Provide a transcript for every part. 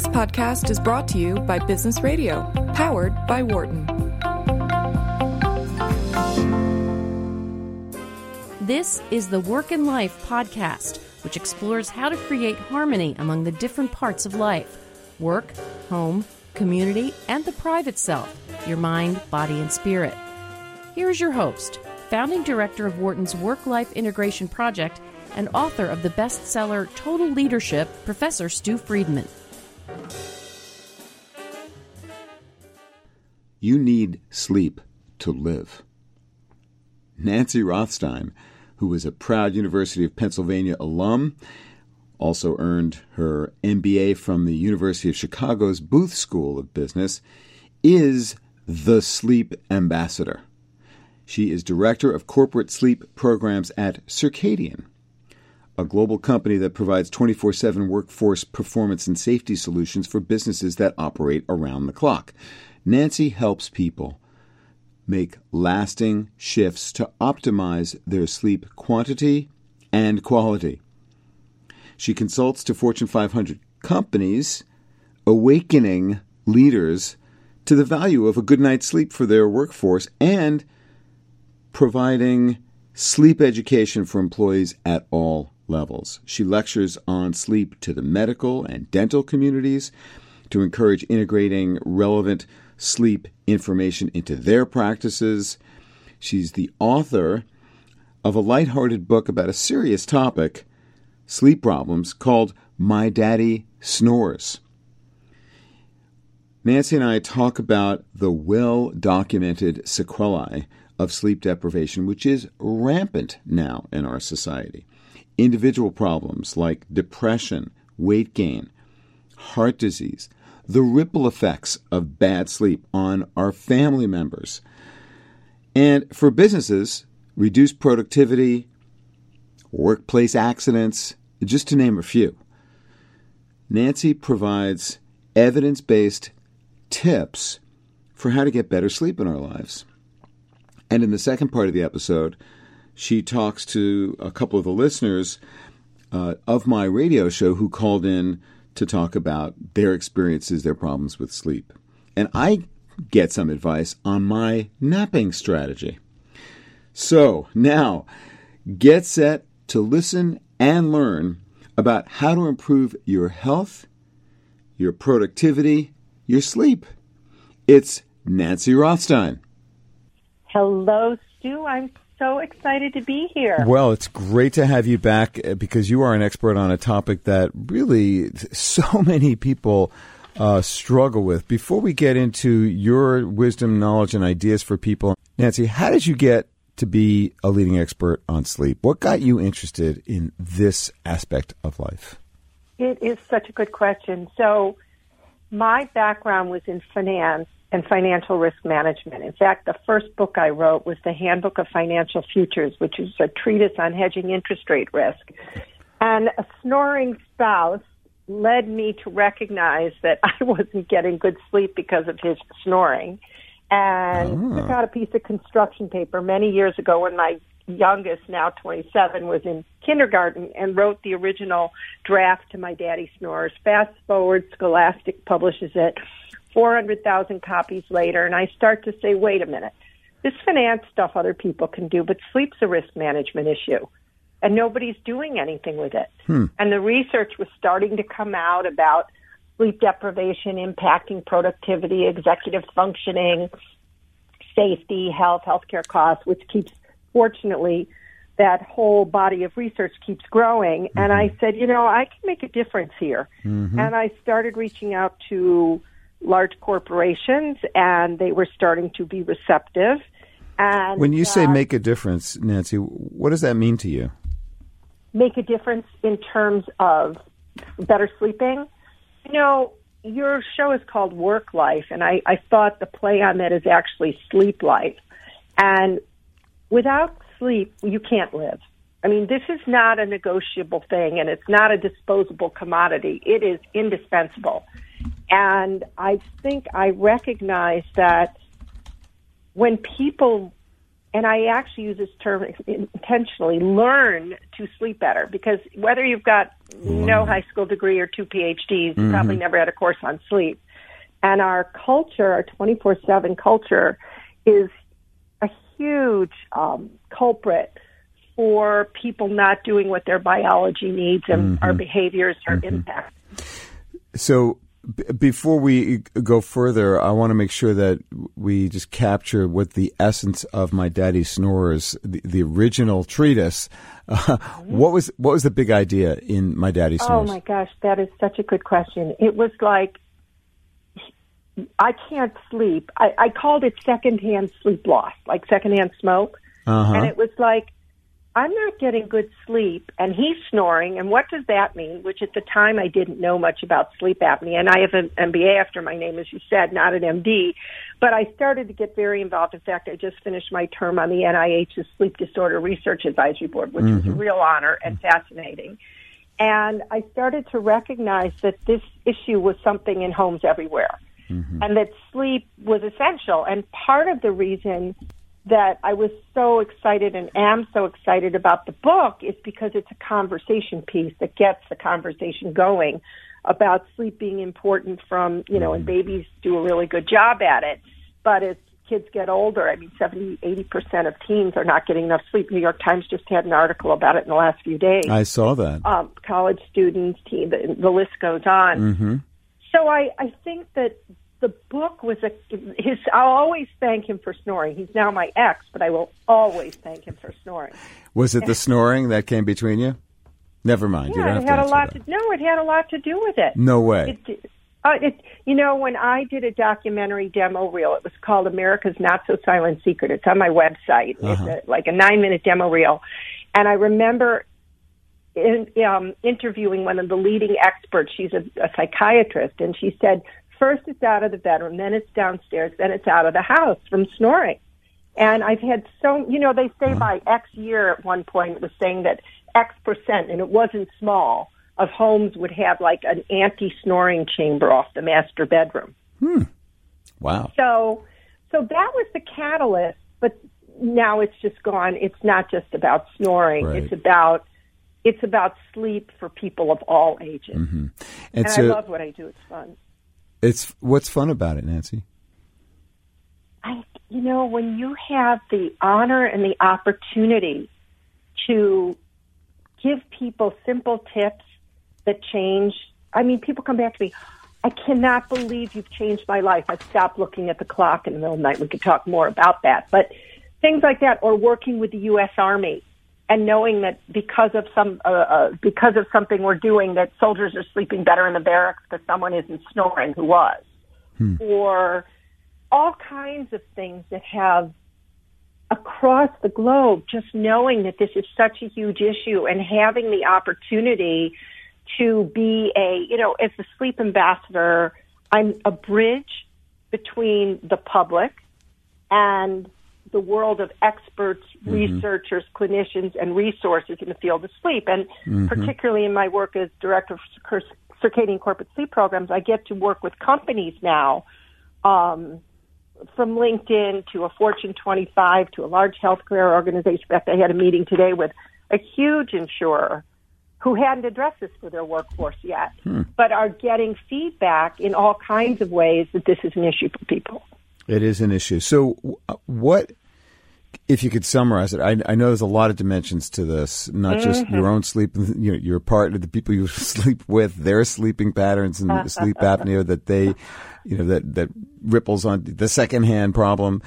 This podcast is brought to you by Business Radio, powered by Wharton. This is the Work and Life podcast, which explores how to create harmony among the different parts of life work, home, community, and the private self, your mind, body, and spirit. Here's your host, founding director of Wharton's Work Life Integration Project and author of the bestseller Total Leadership, Professor Stu Friedman. You need sleep to live. Nancy Rothstein, who was a proud University of Pennsylvania alum, also earned her MBA from the University of Chicago's Booth School of Business, is the sleep ambassador. She is director of corporate sleep programs at Circadian, a global company that provides 24 7 workforce performance and safety solutions for businesses that operate around the clock. Nancy helps people make lasting shifts to optimize their sleep quantity and quality. She consults to Fortune 500 companies, awakening leaders to the value of a good night's sleep for their workforce and providing sleep education for employees at all levels. She lectures on sleep to the medical and dental communities to encourage integrating relevant sleep information into their practices. She's the author of a lighthearted book about a serious topic, sleep problems, called My Daddy Snores. Nancy and I talk about the well documented sequelae of sleep deprivation, which is rampant now in our society. Individual problems like depression, weight gain, heart disease, the ripple effects of bad sleep on our family members. And for businesses, reduced productivity, workplace accidents, just to name a few. Nancy provides evidence based tips for how to get better sleep in our lives. And in the second part of the episode, she talks to a couple of the listeners uh, of my radio show who called in to talk about their experiences, their problems with sleep. And I get some advice on my napping strategy. So now, get set to listen and learn about how to improve your health, your productivity, your sleep. It's Nancy Rothstein. Hello, Stu. I'm so excited to be here. Well, it's great to have you back uh, because you are an expert on a topic that really so many people uh, struggle with. Before we get into your wisdom, knowledge, and ideas for people, Nancy, how did you get to be a leading expert on sleep? What got you interested in this aspect of life? It is such a good question. So, my background was in finance and financial risk management. In fact, the first book I wrote was the Handbook of Financial Futures, which is a treatise on hedging interest rate risk. And a snoring spouse led me to recognize that I wasn't getting good sleep because of his snoring. And oh. took out a piece of construction paper many years ago when my youngest, now 27, was in kindergarten and wrote the original draft to My Daddy Snores. Fast forward, Scholastic publishes it 400,000 copies later, and I start to say, wait a minute, this finance stuff other people can do, but sleep's a risk management issue. And nobody's doing anything with it. Hmm. And the research was starting to come out about sleep deprivation impacting productivity, executive functioning, safety, health, healthcare costs, which keeps, fortunately, that whole body of research keeps growing. Mm-hmm. And I said, you know, I can make a difference here. Mm-hmm. And I started reaching out to large corporations, and they were starting to be receptive. And when you uh, say make a difference, Nancy, what does that mean to you? Make a difference in terms of better sleeping. You know, your show is called Work Life, and I, I thought the play on that is actually sleep life. And without sleep, you can't live. I mean, this is not a negotiable thing, and it's not a disposable commodity. It is indispensable. And I think I recognize that when people and I actually use this term intentionally, learn to sleep better because whether you've got no mm. high school degree or two PhDs, you probably mm-hmm. never had a course on sleep. And our culture, our 24 7 culture, is a huge um, culprit for people not doing what their biology needs and our mm-hmm. behaviors are mm-hmm. impact. So, b- before we go further, I want to make sure that we just capture what the essence of my daddy snores, the, the original treatise. Uh, what was what was the big idea in my daddy Oh my gosh, that is such a good question. It was like I can't sleep. I, I called it secondhand sleep loss, like secondhand smoke. Uh-huh. And it was like I'm not getting good sleep and he's snoring and what does that mean? Which at the time I didn't know much about sleep apnea and I have an MBA after my name as you said, not an MD. But I started to get very involved. In fact, I just finished my term on the NIH's Sleep Disorder Research Advisory Board, which was a mm-hmm. real honor and fascinating. And I started to recognize that this issue was something in homes everywhere mm-hmm. and that sleep was essential. And part of the reason that I was so excited and am so excited about the book is because it's a conversation piece that gets the conversation going about sleep being important from, you know, and babies do a really good job at it. But as kids get older, I mean, 70, 80% of teens are not getting enough sleep. New York Times just had an article about it in the last few days I saw that. um, college students, teen, the, the list goes on. Mm-hmm. So I, I think that the book was a his. I'll always thank him for snoring. He's now my ex, but I will always thank him for snoring. Was it the snoring that came between you? Never mind. you Yeah, don't it had a lot that. to no, it had a lot to do with it. No way. It, uh, it, you know, when I did a documentary demo reel, it was called America's Not So Silent Secret. It's on my website. It's a, like a nine minute demo reel. And I remember in, um, interviewing one of the leading experts. She's a, a psychiatrist, and she said, first it's out of the bedroom, then it's downstairs, then it's out of the house from snoring. And I've had so, you know, they say by X year at one point it was saying that X percent, and it wasn't small, of homes would have like an anti-snoring chamber off the master bedroom. Hmm. Wow. So, so that was the catalyst, but now it's just gone. It's not just about snoring. Right. It's about, it's about sleep for people of all ages. And, And so I love what I do. It's fun. It's what's fun about it, Nancy? I, you know, when you have the honor and the opportunity to give people simple tips that change. I mean, people come back to me. I cannot believe you've changed my life. I've stopped looking at the clock in the middle of the night. We could talk more about that, but things like that, or working with the U.S. Army and knowing that because of some uh, uh, because of something we're doing, that soldiers are sleeping better in the barracks because someone isn't snoring who was, or all kinds of things that have across the globe, just knowing that this is such a huge issue and having the opportunity to be a, you know, as a sleep ambassador, I'm a bridge between the public and the world of experts, mm-hmm. researchers, clinicians, and resources in the field of sleep. And mm-hmm. particularly in my work as director of circadian corporate sleep programs, I get to work with companies now um, from LinkedIn to a Fortune 25 to a large healthcare organization. In fact, I had a meeting today with a huge insurer who hadn't addressed this for their workforce yet, hmm. but are getting feedback in all kinds of ways that this is an issue for people. It is an issue. So, what, if you could summarize it? I, I know there's a lot of dimensions to this, not just your own sleep, you know, your partner, the people you sleep with, their sleeping patterns and sleep apnea that they, you know, that, that ripples on the secondhand problem.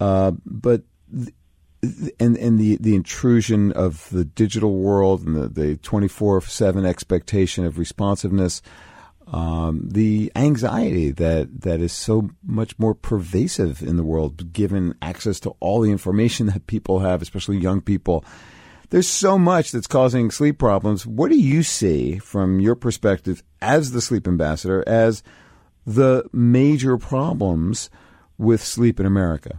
Uh, but, th- and, and the, the intrusion of the digital world and the, the 24 7 expectation of responsiveness um, the anxiety that that is so much more pervasive in the world, given access to all the information that people have, especially young people. There's so much that's causing sleep problems. What do you see from your perspective as the sleep ambassador as the major problems with sleep in America?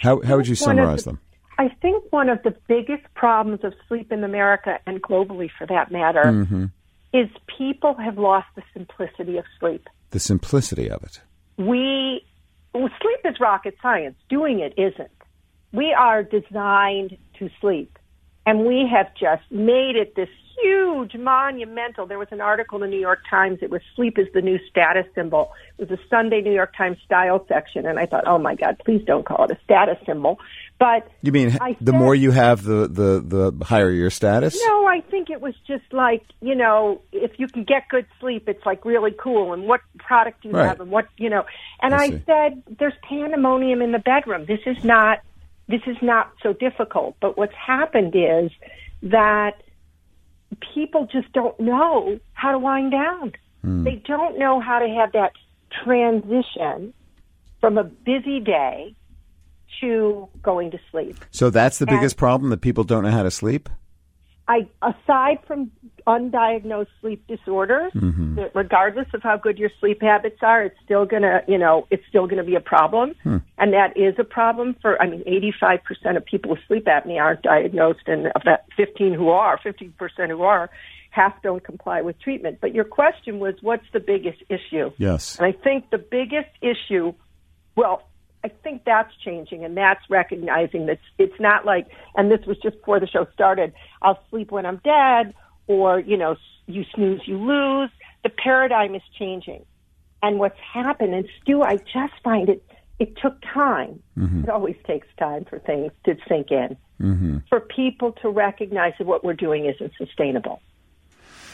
How how would you summarize the- them? I think one of the biggest problems of sleep in America and globally for that matter Mm-hmm. Is people have lost the simplicity of sleep. The simplicity of it. We well, sleep is rocket science. Doing it isn't. we are designed to sleep. And we have just made it this huge, monumental. There was an article in the New York Times. It was "Sleep is the new status symbol." It was a Sunday New York Times style section, and I thought, "Oh my God, please don't call it a status symbol." But you mean I the said- more you have, the the the higher your status? No, I think it was just like you know, if you can get good sleep, it's like really cool. And what product do you Right. have, and what you know? And I I, said, "There's pandemonium in the bedroom. This is not this is not so difficult." But what's happened is that people just don't know how to wind down. Hmm. They don't know how to have that transition from a busy day to going to sleep. So that's the And- biggest problem that people don't know how to sleep. I aside from undiagnosed sleep disorders, mm-hmm. that regardless of how good your sleep habits are, it's still gonna, you know, it's still gonna be a problem, hmm. and that is a problem for. I mean, eighty-five percent of people with sleep apnea aren't diagnosed, and of that, fifteen who are, fifteen percent who are, half don't comply with treatment. But your question was, what's the biggest issue? Yes. And I think the biggest issue, well, I think that's changing, and that's recognizing that it's not like, and this was just before the show started, I'll sleep when I'm dead, or, you know, you snooze, you lose. The paradigm is changing. And what's happened, and Stu, I just find it, it took time. Mm-hmm. It always takes time for things to sink in. Mm-hmm. For people to recognize that what we're doing isn't sustainable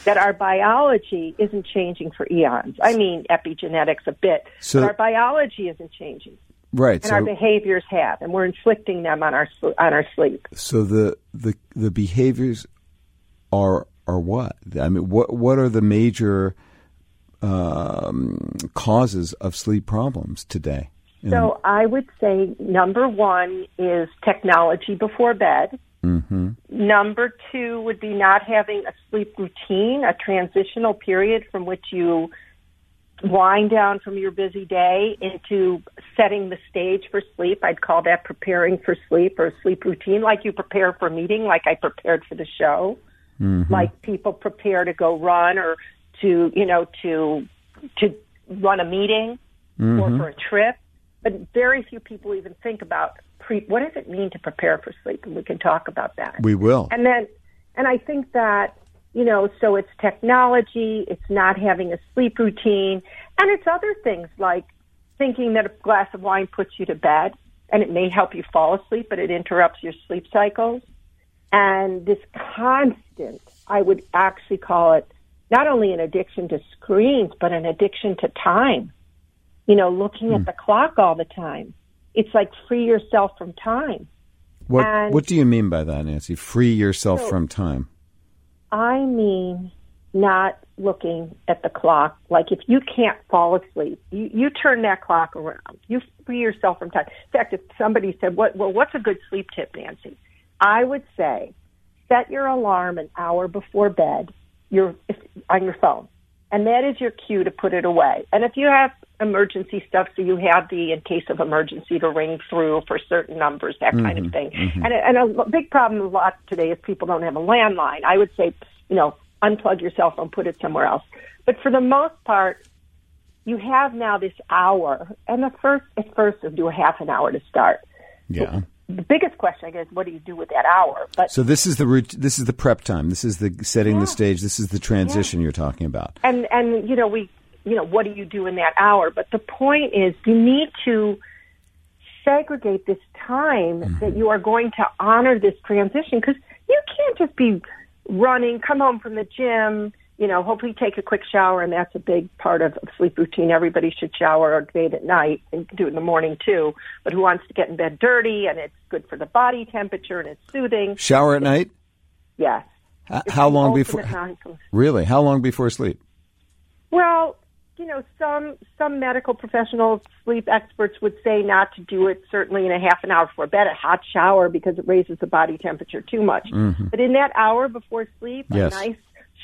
that our biology isn't changing for eons. I mean, epigenetics a bit, So- but our biology isn't changing, Right. and our behaviors have, and we're inflicting them on our on our sleep. so the the the behaviors are are what? I mean, what what are the major um, causes of sleep problems today? So I would say number one is technology before bed. Mm-hmm. Number two would be not having a sleep routine, a transitional period from which you wind down from your busy day into setting the stage for sleep. I'd call that preparing for sleep or sleep routine, like you prepare for a meeting, like I prepared for the show, mm-hmm. like people prepare to go run or to, you know, to to run a meeting or mm-hmm. for a trip. But very few people even think about pre- what does it mean to prepare for sleep, and we can talk about that. We will. And then, and I think that, you know, so it's technology, it's not having a sleep routine, and it's other things like thinking that a glass of wine puts you to bed and it may help you fall asleep, but it interrupts your sleep cycles. And this constant, I would actually call it not only an addiction to screens, but an addiction to time. You know, looking at hmm. the clock all the time. It's like free yourself from time. What and- what do you mean by that, Nancy? Free yourself So- from time. I mean, not looking at the clock. Like if you can't fall asleep, you, you turn that clock around. You free yourself from time. In fact, if somebody said, "What? Well, what's a good sleep tip, Nancy?" I would say, set your alarm an hour before bed. Your if, on your phone, and that is your cue to put it away. And if you have emergency stuff, so you have the in case of emergency to ring through for certain numbers, that kind of mm-hmm. thing. Mm-hmm. And, a- and a big problem a lot today is people don't have a landline. I would say, you know, unplug your cell phone, put it somewhere else. But for the most part, you have now this hour, and the first at first it'll do a half an hour to start. Yeah. The biggest question, I guess, what do you do with that hour? But So this is the rout- this is the prep time. This is the setting Yeah. the stage. This is the transition you're talking about. and and you know we you know what do you do in that hour but the point is you need to segregate this time mm-hmm. that you are going to honor this transition because you can't just be running come home from the gym you know hopefully take a quick shower and that's a big part of sleep routine everybody should shower or bathe at night and do it in the morning too but who wants to get in bed dirty and it's good for the body temperature and it's soothing Shower at night. yes It's how long before? Really? How long before sleep? Well, you know, some some medical professionals, sleep experts would say not to do it certainly in a half an hour before bed, a hot shower because it raises the body temperature too much. Mm-hmm. But in that hour before sleep, Yes. a nice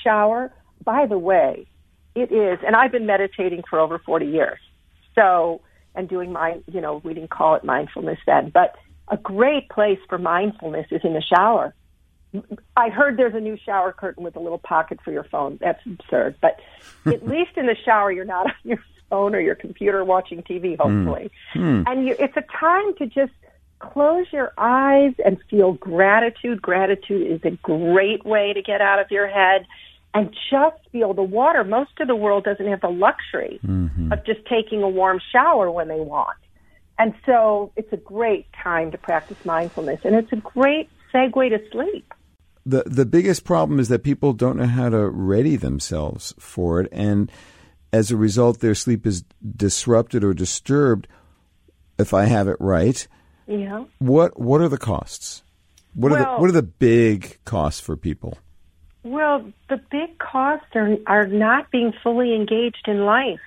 shower. By the way, it is, and I've been meditating for over 40 years. So, and doing my, you know, we didn't call it mindfulness then, but a great place for mindfulness is in the shower. I heard there's a new shower curtain with a little pocket for your phone. That's absurd. But at least in the shower, you're not on your phone or your computer watching TV, hopefully. And you, it's a time to just close your eyes and feel gratitude. Gratitude is a great way to get out of your head and just feel the water. Most of the world doesn't have the luxury Mm-hmm. of just taking a warm shower when they want. And so it's a great time to practice mindfulness and it's a great segue to sleep. The the biggest problem is that people don't know how to ready themselves for it, and as a result, their sleep is disrupted or disturbed. If I have it right, Yeah. what what are the costs? What are the what are the big costs for people? Well, the big costs are are not being fully engaged in life.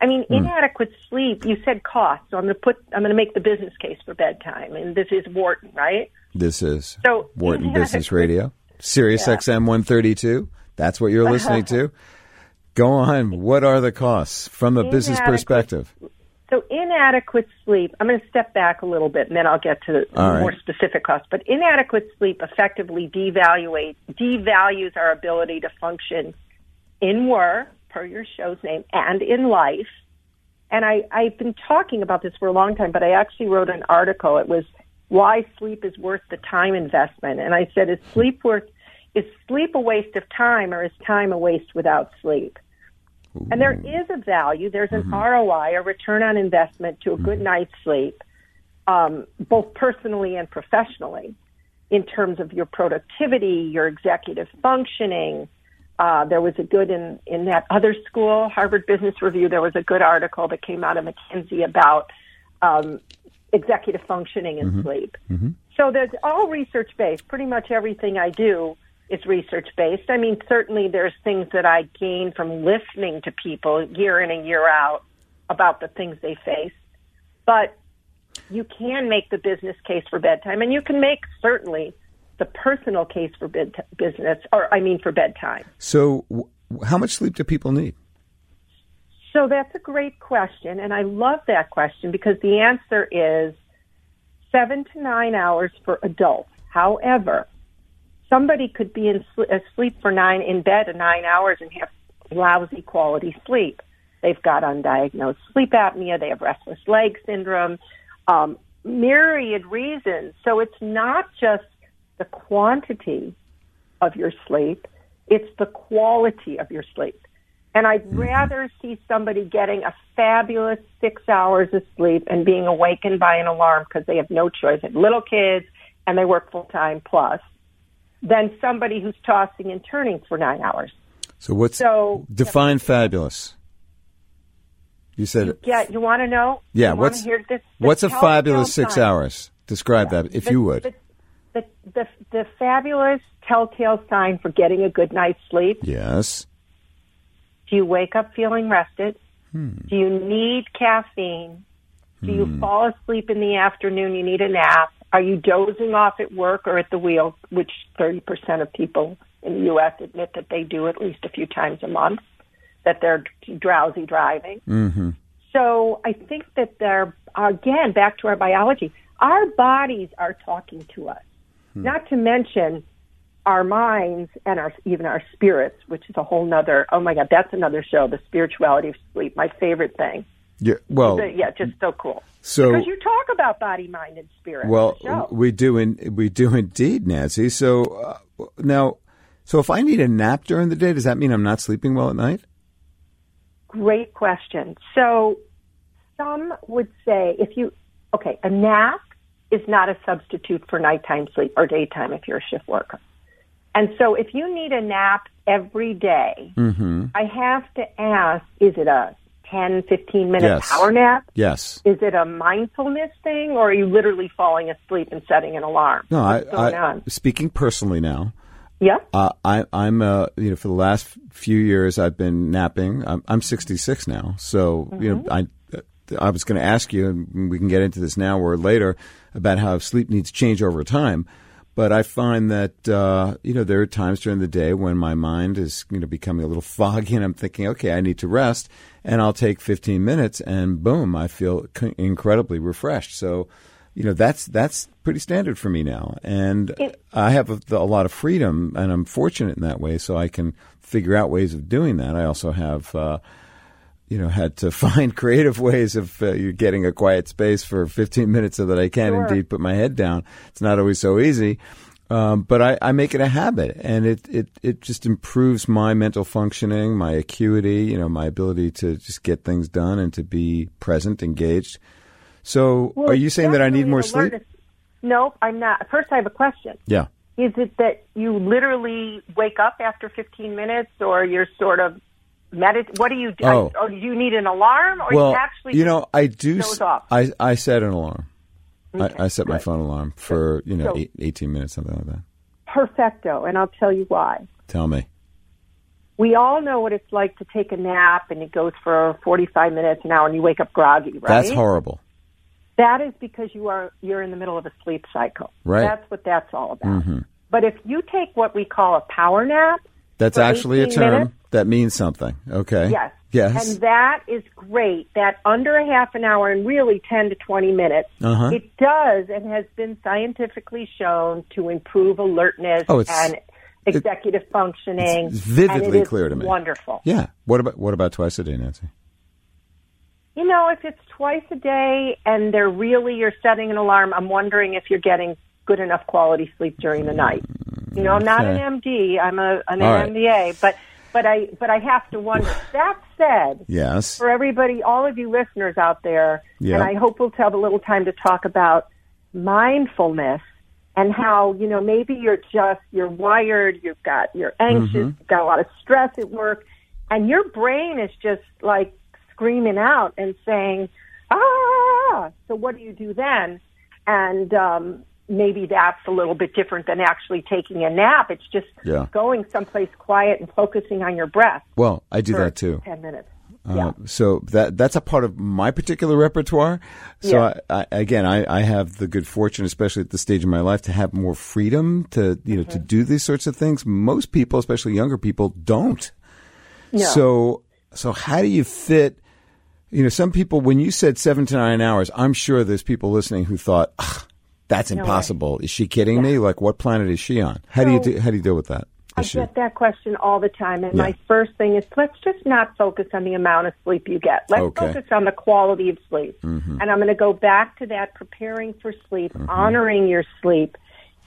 I mean, hmm. inadequate sleep. You said cost, so I'm going to put I'm going to make the business case for bedtime, and this is Wharton, right? This is So- Wharton Yeah. Business Radio, Sirius XM one thirty two. That's what you're listening to. Go on. What are the costs from a business perspective? So inadequate sleep. I'm going to step back a little bit, and then I'll get to the All right. more specific costs. But inadequate sleep effectively devalues our ability to function in work, per your show's name, and in life. And I, I've been talking about this for a long time, but I actually wrote an article. It was why sleep is worth the time investment. And I said, is sleep worth is sleep a waste of time or is time a waste without sleep? And there is a value. There's an ROI, a return on investment to a good night's sleep, um, both personally and professionally, in terms of your productivity, your executive functioning. Uh, there was a good in in that other school, Harvard Business Review. There was a good article that came out of McKinsey about um, executive functioning and mm-hmm. sleep. Mm-hmm. So there's all research based. Pretty much everything I do is research based. I mean, certainly there's things that I gain from listening to people year in and year out about the things they face. But you can make the business case for bedtime, and you can make certainly the personal case for bed business, or I mean for bedtime. So, w- how much sleep do people need? So that's a great question, and I love that question because the answer is seven to nine hours for adults. However, somebody could be in sl- asleep for nine in bed at nine hours and have lousy quality sleep. They've got undiagnosed sleep apnea. They have restless leg syndrome, um, myriad reasons. So it's not just the quantity of your sleep; it's the quality of your sleep. And I'd mm-hmm. rather see somebody getting a fabulous six hours of sleep and being awakened by an alarm because they have no choice. They have little kids and they work full time plus than somebody who's tossing and turning for nine hours. So, what's So define fabulous? You said yeah, you want to know? Yeah, what's- this? The what's a fabulous six sign. hours? Describe that, if The- you would. The, the, the, the fabulous telltale sign for getting a good night's sleep yes. Do you wake up feeling rested? Hmm. Do you need caffeine? Do you fall asleep in the afternoon? You need a nap. Are you dozing off at work or at the wheel, which 30% of people in the U.S. admit that they do at least a few times a month, that they're drowsy driving? Mm-hmm. So I think that they're, again, back to our biology, our bodies are talking to us. Not to mention our minds and our even our spirits, which is a whole nother. Oh my God, that's another show. The spirituality of sleep, my favorite thing. Yeah. Well, yeah, just so cool. so because you talk about body, mind, and spirit. well, we do in, we do indeed, Nancy. So uh, now, so if I need a nap during the day, does that mean I'm not sleeping well at night? Great question. So some would say if you okay, a nap is not a substitute for nighttime sleep or daytime if you're a shift worker. And so if you need a nap every day, Mm-hmm. I have to ask, is it a 10, 15 minute Yes. power nap? Yes. Is it a mindfulness thing or are you literally falling asleep and setting an alarm? No, I, What's going I on? speaking personally now. Yeah. Uh, I, I'm, uh, you know, for the last few years, I've been napping. I'm, I'm 66 now, so you know, I, I was going to ask you, and we can get into this now or later, about how sleep needs change over time. But I find that uh, you know there are times during the day when my mind is you know becoming a little foggy, and I'm thinking, okay, I need to rest, and I'll take 15 minutes, and boom, I feel c- incredibly refreshed. So, you know, that's that's pretty standard for me now, and I have a, a lot of freedom, and I'm fortunate in that way, so I can figure out ways of doing that. I also have. Uh, you know had to find creative ways of uh, you getting a quiet space for 15 minutes so that I can Sure. indeed put my head down. It's not always so easy. Um, but I, I make it a habit, and it, it, it just improves my mental functioning, my acuity, you know, my ability to just get things done and to be present, engaged. So, Well, are you saying that I need more sleep? No, I'm not. First, I have a question. Yeah. Is it that you literally wake up after 15 minutes, or you're sort of medit? What do you do? Oh. or oh, do you need an alarm, or Well, you actually? you know, I do. s- off? I I set an alarm. Okay, I, I set my phone alarm for you know So- eight, 18 minutes, something like that. perfecto, and I'll tell you why. Tell me. We all know what it's like to take a nap, and it goes for 45 minutes, an hour, and you wake up groggy, right? That's horrible. That is because you are you're in the middle of a sleep cycle. Right. That's what that's all about. Mm-hmm. But if you take what we call a power nap, That's actually a term minutes? That means something. Okay. Yes. Yes. And that is great. That under a half an hour and really 10 to 20 minutes, Uh-huh. it does and has been scientifically shown to improve alertness Oh, and executive functioning. it's vividly it clear to me. Wonderful. yeah. What about what about twice a day, Nancy? You know, if it's twice a day and they're really, you're setting an alarm, I'm wondering if you're getting good enough quality sleep during the night. You know, I'm not Okay. an MD, I'm a, an All right. MBA, but, but I, but I have to wonder. that said, Yes. for everybody, all of you listeners out there, Yeah. and I hope we'll have a little time to talk about mindfulness and how, you know, maybe you're just, you're wired, you've got, you're anxious, Mm-hmm. you've got a lot of stress at work, and your brain is just like screaming out and saying, ah, so what do you do then? And, um, maybe that's a little bit different than actually taking a nap. It's just Yeah. going someplace quiet and focusing on your breath Well, I do that too. 10 minutes. Uh, yeah. So that that's a part of my particular repertoire. So Yeah. I, I, again, I, I have the good fortune, especially at this stage in my life, to have more freedom to you know to Mm-hmm. do these sorts of things. Most people, especially younger people, don't. No. So so how do you fit? You know, some people when you said seven to nine hours, I'm sure there's people listening who thought, "Ugh, "That's impossible." Is she kidding me? Like, what planet is she on? How do you do, how do you deal with that I issue? get that question all the time, and Yeah. my first thing is let's just not focus on the amount of sleep you get. Let's Okay. Mm-hmm. focus on the quality of sleep. And I'm going to go back to that preparing for sleep, honoring your sleep.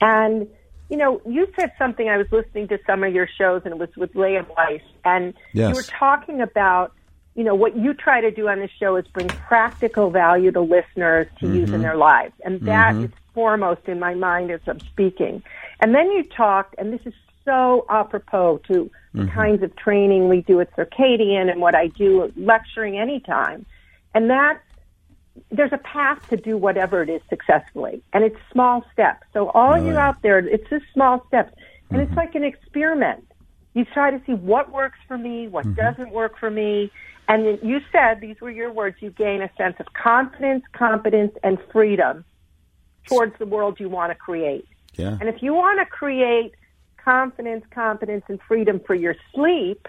And, you know, you said something, I was listening to some of your shows, and it was with Leah Weiss, and Yes. you were talking about, you know, what you try to do on the show is bring practical value to listeners to use Mm-hmm. in their lives. And that is foremost in my mind as I'm speaking. And then you talked, and this is so apropos to the mm-hmm. kinds of training we do at Circadian and what I do lecturing anytime. And that there's a path to do whatever it is successfully, and it's small steps. So all you out there, it's just small steps, and it's mm-hmm. like an experiment. You try to see what works for me, what mm-hmm. doesn't work for me, and you said these were your words. You gain a sense of confidence, competence, and freedom towards the world you want to create. yeah. And if you want to create confidence, competence, and freedom for your sleep,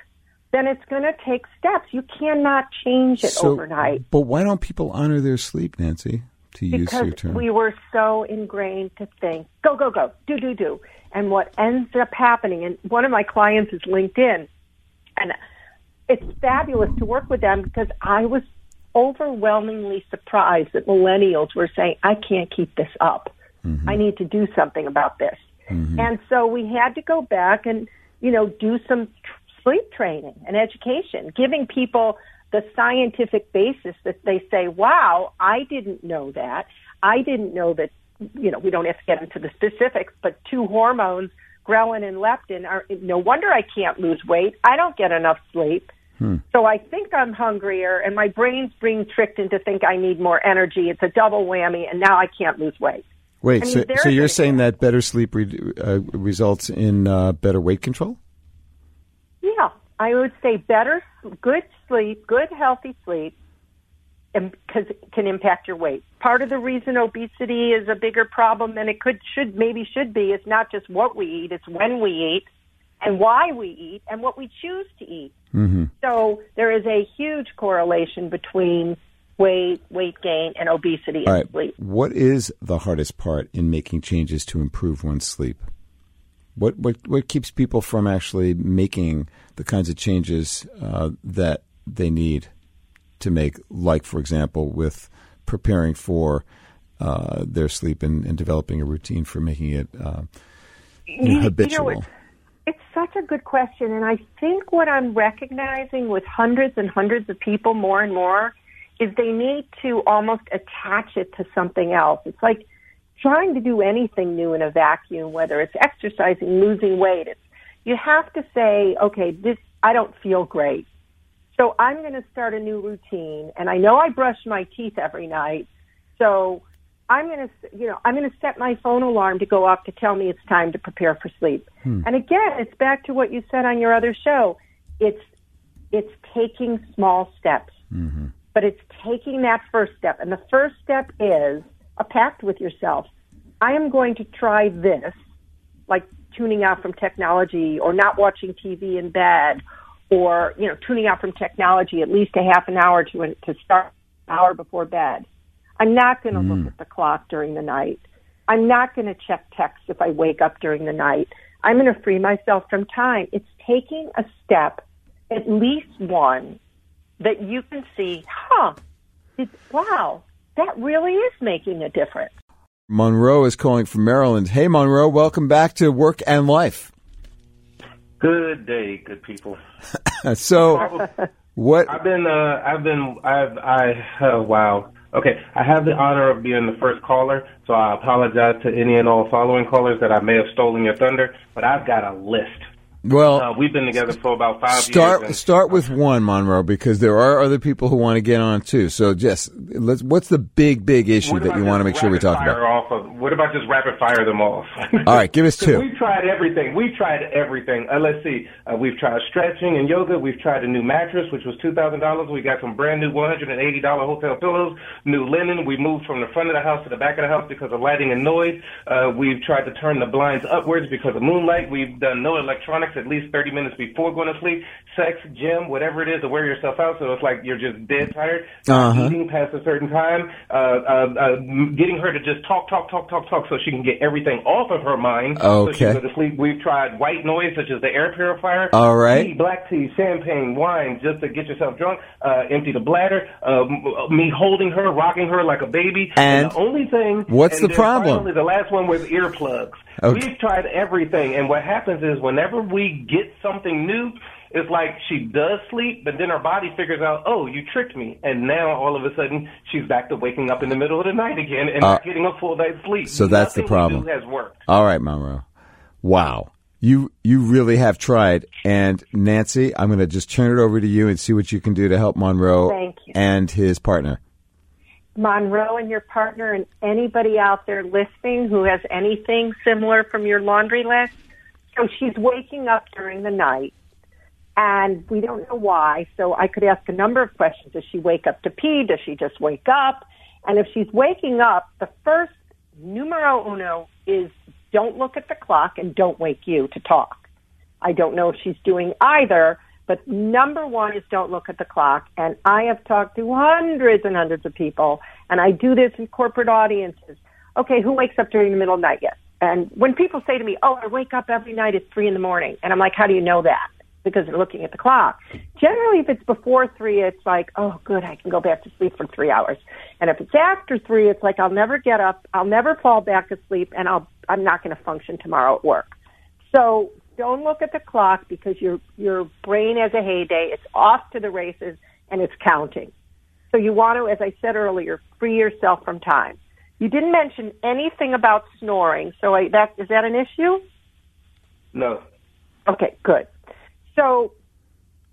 then it's going to take steps. You cannot change it overnight But why don't people honor their sleep, Nancy? To use because your term. we were so ingrained to think, go, go, go, do, do, do. And what ends up happening, and one of my clients is LinkedIn, and it's fabulous to work with them because I was overwhelmingly surprised that millennials were saying, I can't keep this up. Mm-hmm. I need to do something about this. Mm-hmm. And so we had to go back and, you know, do some tr- sleep training and education, giving people the scientific basis that they say, wow, I didn't know that. I didn't know that, you know, we don't have to get into the specifics, but two hormones, ghrelin and leptin, are no wonder I can't lose weight. I don't get enough sleep. So I think I'm hungrier and my brain's being tricked into think I need more energy. It's a double whammy and now I can't lose weight. Wait, I mean, so, so you're saying that better sleep re- uh, results in uh, better weight control? Yeah, I would say better, good sleep, good healthy sleep, because it can impact your weight. Part of the reason obesity is a bigger problem than it could, should, maybe should be, is not just what we eat, it's when we eat, and why we eat, and what we choose to eat. Mm-hmm. So there is a huge correlation between weight, weight gain, and obesity All and right. sleep. What is the hardest part in making changes to improve one's sleep? What what what keeps people from actually making the kinds of changes uh, that they need to make, like, for example, with preparing for uh, their sleep and, and, developing a routine for making it uh, you know, habitual? You know, it's such a good question. And I think what I'm recognizing with hundreds and hundreds of people more and more is they need to almost attach it to something else. It's like trying to do anything new in a vacuum, whether it's exercising, losing weight. It's, you have to say, okay, this, I don't feel great. So I'm going to start a new routine. And I know I brush my teeth every night. So I'm going to, you know, I'm going to set my phone alarm to go off to tell me it's time to prepare for sleep. Hmm. And again, it's back to what you said on your other show. It's, it's taking small steps, mm-hmm. but it's taking that first step. And the first step is a pact with yourself. I am going to try this, like tuning out from technology or not watching TV in bed or, you know, tuning out from technology at least a half an hour to, to start an hour before bed I'm not going to mm. look at the clock during the night. I'm not going to check text if I wake up during the night. I'm going to free myself from time. It's taking a step, at least one, that you can see, huh, it, wow, that really is making a difference. Monroe is calling from Maryland. Hey, Monroe, welcome back to Work and Life. Good day, good people. so, what? I've been, uh, I've been, I've, I, uh, wow. Okay, I have the honor of being the first caller, so I apologize to any and all following callers that I may have stolen your thunder, but I've got a list. Well, uh, we've been together for about five start, years. Start with one, Monroe, because there are other people who want to get on too. So, Jess, let's. What's the big, big issue that you want to make sure we talk about? Off of, what about just rapid fire them off? All right, give us two. We've tried everything. We've tried everything. Uh, let's see. Uh, we've tried stretching and yoga. We've tried a new mattress, which was two thousand dollars. We got some brand new one hundred and eighty dollar hotel pillows, new linen. We moved from the front of the house to the back of the house because of lighting and noise. Uh, we've tried to turn the blinds upwards because of moonlight. We've done no electronics at least thirty minutes before going to sleep, sex, gym, whatever it is to wear yourself out. So it's like you're just dead tired. Uh-huh. Eating past a certain time, uh, uh, uh, getting her to just talk, talk, talk, talk, talk, so she can get everything off of her mind. Okay. So she can go to sleep. We've tried white noise, such as the air purifier. All right. Tea, black tea, champagne, wine, just to get yourself drunk. Uh, empty the bladder. Uh, me holding her, rocking her like a baby. And, and the only thing. What's the problem? Finally, the last one was earplugs. Okay. We've tried everything, and what happens is whenever we get something new, it's like she does sleep, but then her body figures out, oh, you tricked me, and now all of a sudden she's back to waking up in the middle of the night again and uh, getting a full night's sleep. So that's Nothing the problem. has worked. All right, Monroe. Wow. You you really have tried, and Nancy, I'm going to just turn it over to you and see what you can do to help Monroe and his partner. Monroe and your partner and anybody out there listening who has anything similar from your laundry list. So she's waking up during the night and we don't know why. So I could ask a number of questions. Does she wake up to pee? Does she just wake up? And if she's waking up, the first numero uno is don't look at the clock and don't wake you to talk. I don't know if she's doing either, but number one is don't look at the clock. And I have talked to hundreds and hundreds of people, and I do this in corporate audiences. Okay, who wakes up during the middle of the night? Yes. And when people say to me, oh, I wake up every night at three in the morning, and I'm like, how do you know that? Because they're looking at the clock. Generally, if it's before three, it's like, oh, good, I can go back to sleep for three hours. And if it's after three, it's like, I'll never get up, I'll never fall back asleep, and I'll, I'm not going to function tomorrow at work. So don't look at the clock because your your brain has a heyday. It's off to the races and it's counting. So you want to, as I said earlier, free yourself from time. You didn't mention anything about snoring. So I, that is that an issue? No. Okay, good. So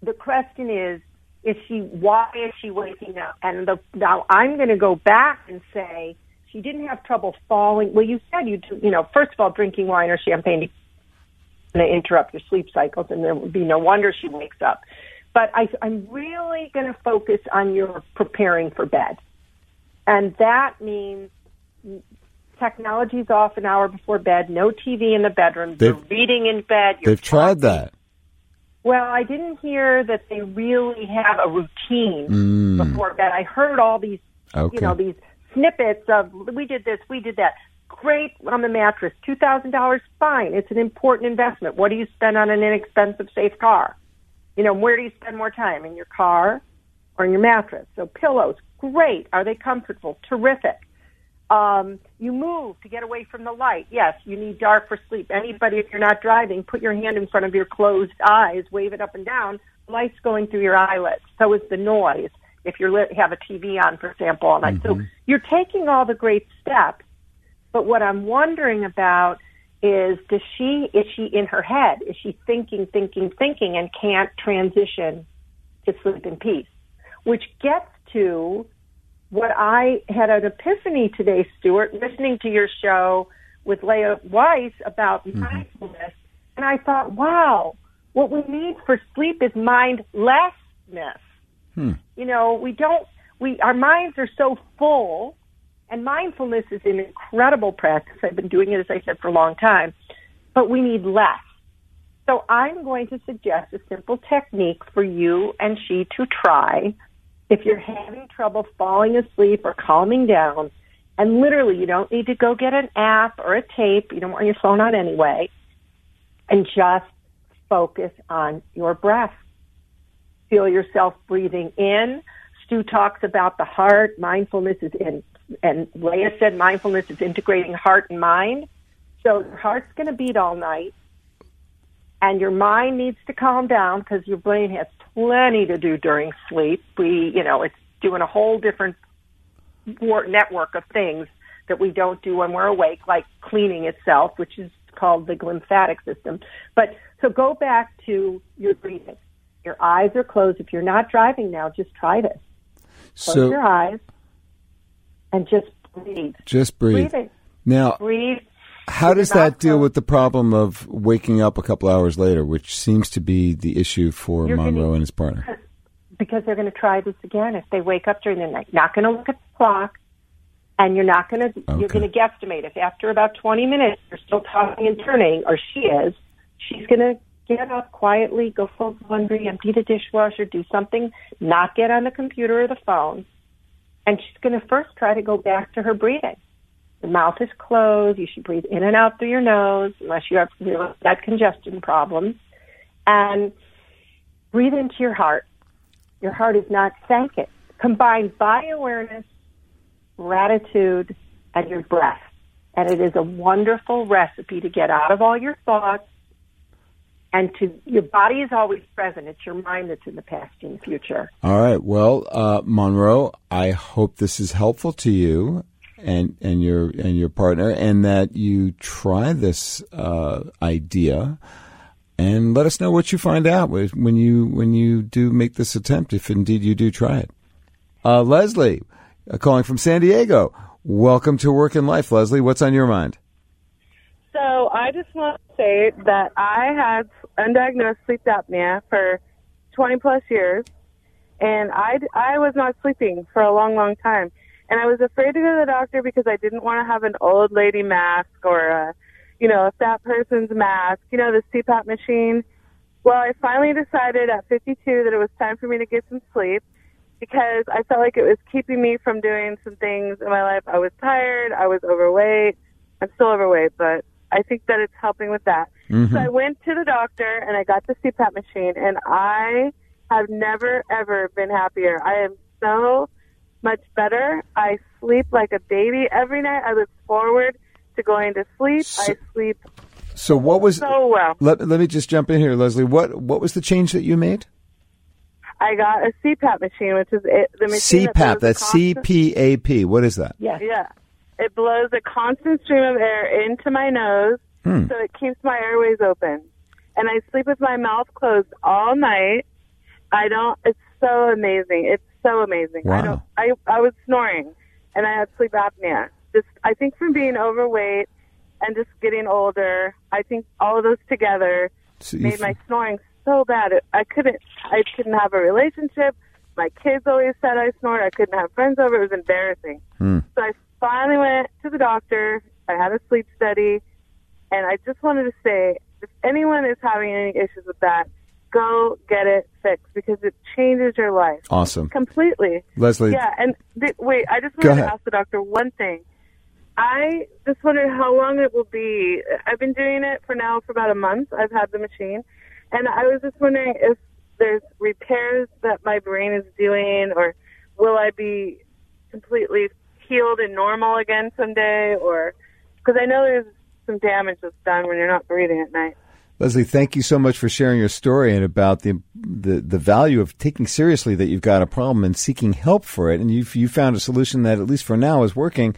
the question is, is she? Why is she waking up? And the, now I'm going to go back and say she didn't have trouble falling. Well, you said you you know first of all drinking wine or champagne going to interrupt your sleep cycles, and there would be no wonder she wakes up. But I, I'm really going to focus on your preparing for bed. And that means technology's off an hour before bed, no TV in the bedroom, they've, you're reading in bed. they've tried that. Well, I didn't hear that they really have a routine mm. before bed. I heard all these, okay. you know, these snippets of we did this, we did that great on the mattress. Two thousand dollars, fine. It's an important investment. What do you spend on an inexpensive, safe car? You know, where do you spend more time in your car, or in your mattress. So pillows, great. Are they comfortable? Terrific. Um, you move to get away from the light. Yes, you need dark for sleep. Anybody, if you're not driving, put your hand in front of your closed eyes, wave it up and down. Light's going through your eyelids. So is the noise. If you have a TV on, for example, all night. Mm-hmm. So you're taking all the great steps. But what I'm wondering about is, does she, is she in her head? Is she thinking, thinking, thinking and can't transition to sleep in peace? Which gets to what I had an epiphany today, Stewart, listening to your show with Leah Weiss about mm-hmm. mindfulness. And I thought, wow, what we need for sleep is mindlessness. Hmm. You know, we don't, we, our minds are so full and mindfulness is an incredible practice. I've been doing it, as I said, for a long time, but we need less. So I'm going to suggest a simple technique for you and she to try if you're having trouble falling asleep or calming down, and literally you don't need to go get an app or a tape, you don't want your phone on anyway, and just focus on your breath. Feel yourself breathing in. Stew talks about the heart. Mindfulness is in, and Leah said mindfulness is integrating heart and mind. So your heart's going to beat all night and your mind needs to calm down because your brain has plenty to do during sleep. We, you know, it's doing a whole different network of things that we don't do when we're awake, like cleaning itself, which is called the glymphatic system. But so go back to your breathing. Your eyes are closed. If you're not driving now, just try this. Close so, your eyes and just breathe. Just breathe. Breathing. Now, breathe how does that deal with the problem of waking up a couple hours later, which seems to be the issue for You're Monroe gonna, and his partner? Because they're going to try this again if they wake up during the night. Not going to look at the clock, and you're not going to. Okay. You're going to guesstimate if after about 20 minutes you're still tossing and turning, or she is. She's going to get up quietly, go fold laundry, empty the dishwasher, do something, not get on the computer or the phone, and she's going to first try to go back to her breathing. The mouth is closed. You should breathe in and out through your nose unless you have that congestion problem. And breathe into your heart. Your heart is not sank it. Combine body awareness, gratitude, and your breath. And it is a wonderful recipe to get out of all your thoughts and to your body is always present. It's your mind that's in the past and future. All right. Well, uh, Monroe, I hope this is helpful to you and and your and your partner, and that you try this uh, idea, and let us know what you find out when you when you do make this attempt, if indeed you do try it. Uh, Leslie, uh, calling from San Diego. Welcome to Work and Life, Leslie. What's on your mind? So I just want to say that I had undiagnosed sleep apnea for 20 plus years, and I, I was not sleeping for a long, long time. And I was afraid to go to the doctor because I didn't want to have an old lady mask or a, you know, a fat person's mask, you know, the CPAP machine. Well, I finally decided at 52 that it was time for me to get some sleep because I felt like it was keeping me from doing some things in my life. I was tired. I was overweight. I'm still overweight, but I think that it's helping with that. Mm-hmm. So I went to the doctor and I got the CPAP machine and I have never ever been happier. I am so much better. I sleep like a baby every night. I look forward to going to sleep. So, I sleep so what was so well. Let, let me just jump in here, Leslie. What what was the change that you made? I got a CPAP machine, which is it, the machine CPAP. That that's C P A P. What is that? Yeah, yeah. It blows a constant stream of air into my nose, hmm. so it keeps my airways open, and I sleep with my mouth closed all night. I don't. It's so amazing. It's so amazing. Wow. I don't. I I was snoring, and I had sleep apnea. Just I think from being overweight and just getting older, I think all of those together so made my snoring so bad. I couldn't. I couldn't have a relationship. My kids always said I snored. I couldn't have friends over. It was embarrassing. Hmm. So I finally went to the doctor. I had a sleep study, and I just wanted to say, if anyone is having any issues with that, go get it fixed because it changes your life. Awesome. Completely. Leslie. Yeah, and th- wait, I just wanted to ask the doctor one thing. I just wondered how long it will be. I've been doing it for now for about a month. I've had the machine. And I was just wondering if there's repairs that my brain is doing, or will I be completely healed and normal again someday? Or because I know there's some damage that's done when you're not breathing at night. Leslie, thank you so much for sharing your story and about the, the the value of taking seriously that you've got a problem and seeking help for it. And you've you found a solution that at least for now is working.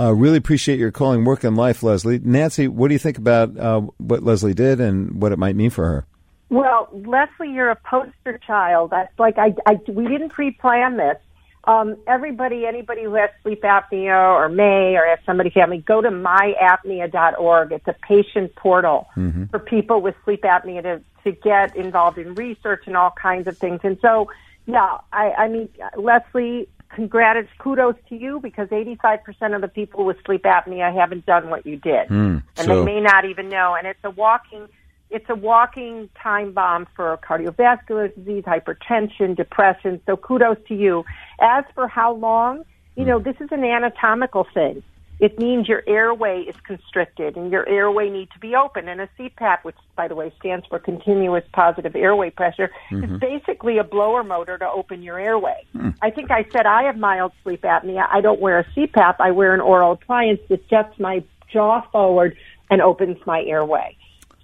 Uh, really appreciate your calling Work and Life, Leslie. Nancy, what do you think about uh, what Leslie did and what it might mean for her? Well, Leslie, you're a poster child. That's like I, I we didn't pre-plan this. Um, everybody, anybody who has sleep apnea or may or has somebody family, go to myapnea.org. It's a patient portal mm-hmm. for people with sleep apnea to, to get involved in research and all kinds of things. And so, yeah, I, I mean, Leslie, congrats, kudos to you because 85% of the people with sleep apnea haven't done what you did. Mm, and so. they may not even know. And it's a walking, it's a walking time bomb for cardiovascular disease, hypertension, depression. So kudos to you. As for how long, you know, this is an anatomical thing. It means your airway is constricted and your airway needs to be open. And a CPAP, which by the way stands for continuous positive airway pressure, mm-hmm. is basically a blower motor to open your airway. Mm. I think I said I have mild sleep apnea. I don't wear a CPAP. I wear an oral appliance that jets my jaw forward and opens my airway.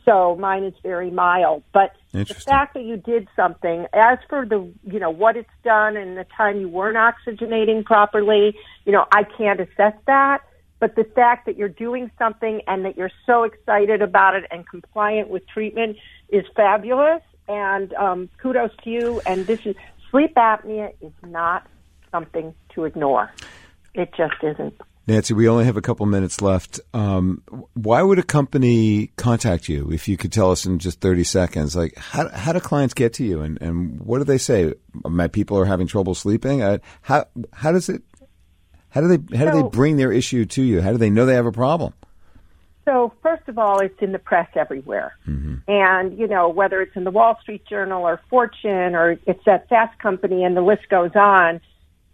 So mine is very mild. But the fact that you did something, as for the, you know, what it's done and the time you weren't oxygenating properly, you know, I can't assess that. But the fact that you're doing something and that you're so excited about it and compliant with treatment is fabulous. And um, kudos to you. And this is sleep apnea is not something to ignore. It just isn't. Nancy, we only have a couple minutes left. Um, why would a company contact you if you could tell us in just 30 seconds? Like, how, how do clients get to you and, and what do they say? My people are having trouble sleeping. Uh, how, how does it, how do they, how so, do they bring their issue to you? How do they know they have a problem? So first of all, it's in the press everywhere. Mm-hmm. And, you know, whether it's in the Wall Street Journal or Fortune or it's at Fast Company and the list goes on,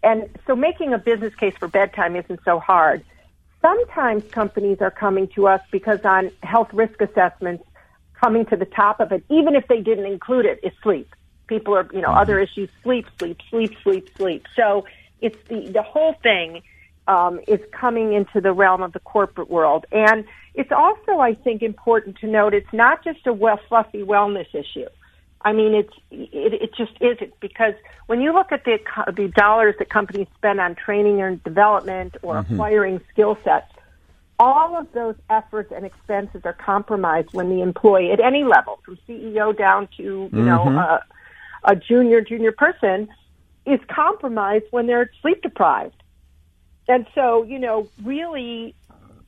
and so making a business case for bedtime isn't so hard. Sometimes companies are coming to us because on health risk assessments, coming to the top of it, even if they didn't include it, is sleep. People are, you know, other issues, sleep, sleep, sleep, sleep, sleep. So it's the, the whole thing um, is coming into the realm of the corporate world. And it's also, I think, important to note it's not just a well, fluffy wellness issue. I mean, it's it, it just isn't because when you look at the the dollars that companies spend on training and development or mm-hmm. acquiring skill sets, all of those efforts and expenses are compromised when the employee at any level, from CEO down to you mm-hmm. know a, a junior junior person, is compromised when they're sleep deprived. And so, you know, really,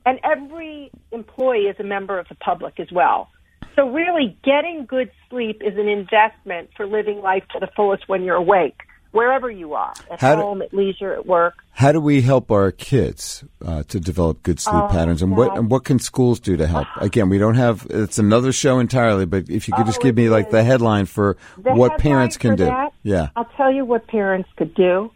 and every employee is a member of the public as well. So really, getting good sleep is an investment for living life to the fullest when you're awake, wherever you are, at how home, do, at leisure, at work. How do we help our kids uh, to develop good sleep oh, patterns, and what and what can schools do to help? Again, we don't have it's another show entirely, but if you could oh, just give me like the headline for the what headline parents can do. That, yeah, I'll tell you what parents could do.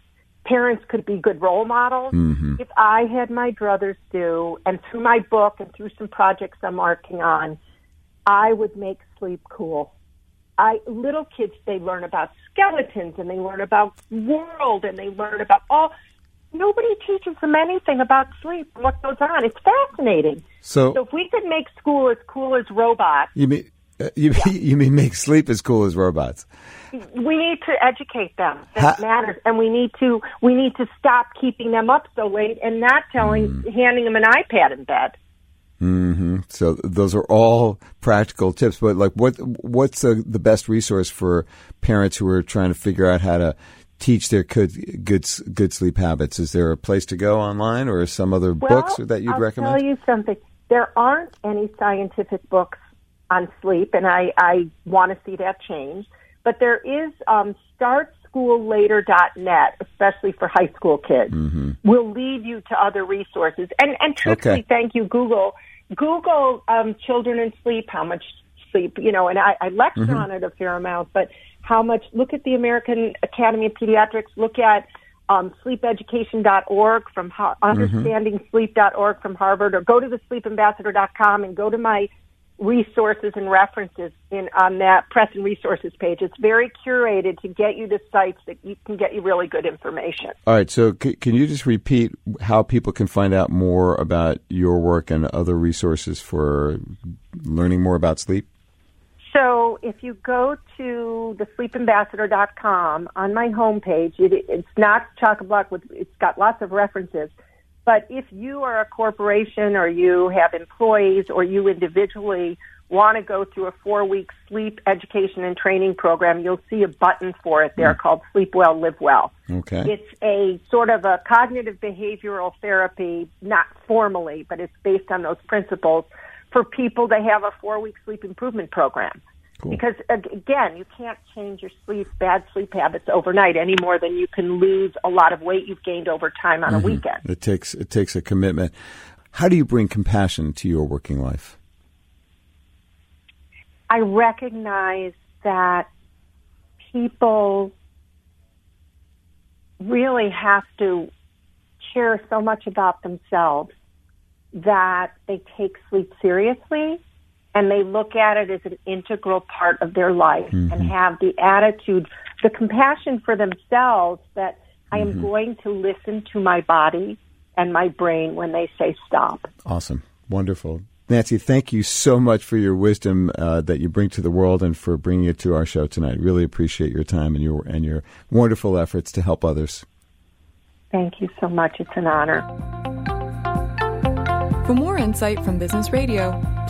Parents could be good role models. Mm-hmm. If I had my druthers do, and through my book and through some projects I'm working on I would make sleep cool. I little kids they learn about skeletons and they learn about world and they learn about all. Nobody teaches them anything about sleep and what goes on. It's fascinating. So, so if we could make school as cool as robots, you mean uh, you yeah. you mean make sleep as cool as robots? We need to educate them. That ha- matters, and we need to we need to stop keeping them up so late and not telling mm. handing them an iPad in bed. Mm-hmm. So those are all practical tips. But like, what what's a, the best resource for parents who are trying to figure out how to teach their kids good good sleep habits? Is there a place to go online, or some other well, books that you'd I'll recommend? I'll tell you something. There aren't any scientific books on sleep, and I I want to see that change. But there is um, startschoollater.net, especially for high school kids. Mm-hmm. Will lead you to other resources. And and truthfully, okay. thank you, Google Google um, children and sleep, how much sleep, you know, and I, I lecture mm-hmm. on it a fair amount, but how much, look at the American Academy of Pediatrics, look at um, sleepeducation.org from ha- mm-hmm. understandingsleep.org from Harvard, or go to the sleepambassador.com and go to my resources and references in on that press and resources page. It's very curated to get you to sites that you can get you really good information. All right, so c- can you just repeat how people can find out more about your work and other resources for learning more about sleep? So if you go to thesleepambassador.com on my homepage, it, it's not chock a block with it's got lots of references. But if you are a corporation or you have employees or you individually want to go through a four week sleep education and training program, you'll see a button for it there mm. called Sleep Well, Live Well. Okay. It's a sort of a cognitive behavioral therapy, not formally, but it's based on those principles for people to have a four week sleep improvement program. Cool. Because again, you can't change your sleep, bad sleep habits overnight any more than you can lose a lot of weight you've gained over time on mm-hmm. a weekend. It takes it takes a commitment. How do you bring compassion to your working life? I recognize that people really have to care so much about themselves that they take sleep seriously and they look at it as an integral part of their life mm-hmm. and have the attitude, the compassion for themselves that I am mm-hmm. going to listen to my body and my brain when they say stop. Awesome. Wonderful. Nancy, thank you so much for your wisdom uh, that you bring to the world and for bringing it to our show tonight. Really appreciate your time and your and your wonderful efforts to help others. Thank you so much. It's an honor. For more insight from Business Radio,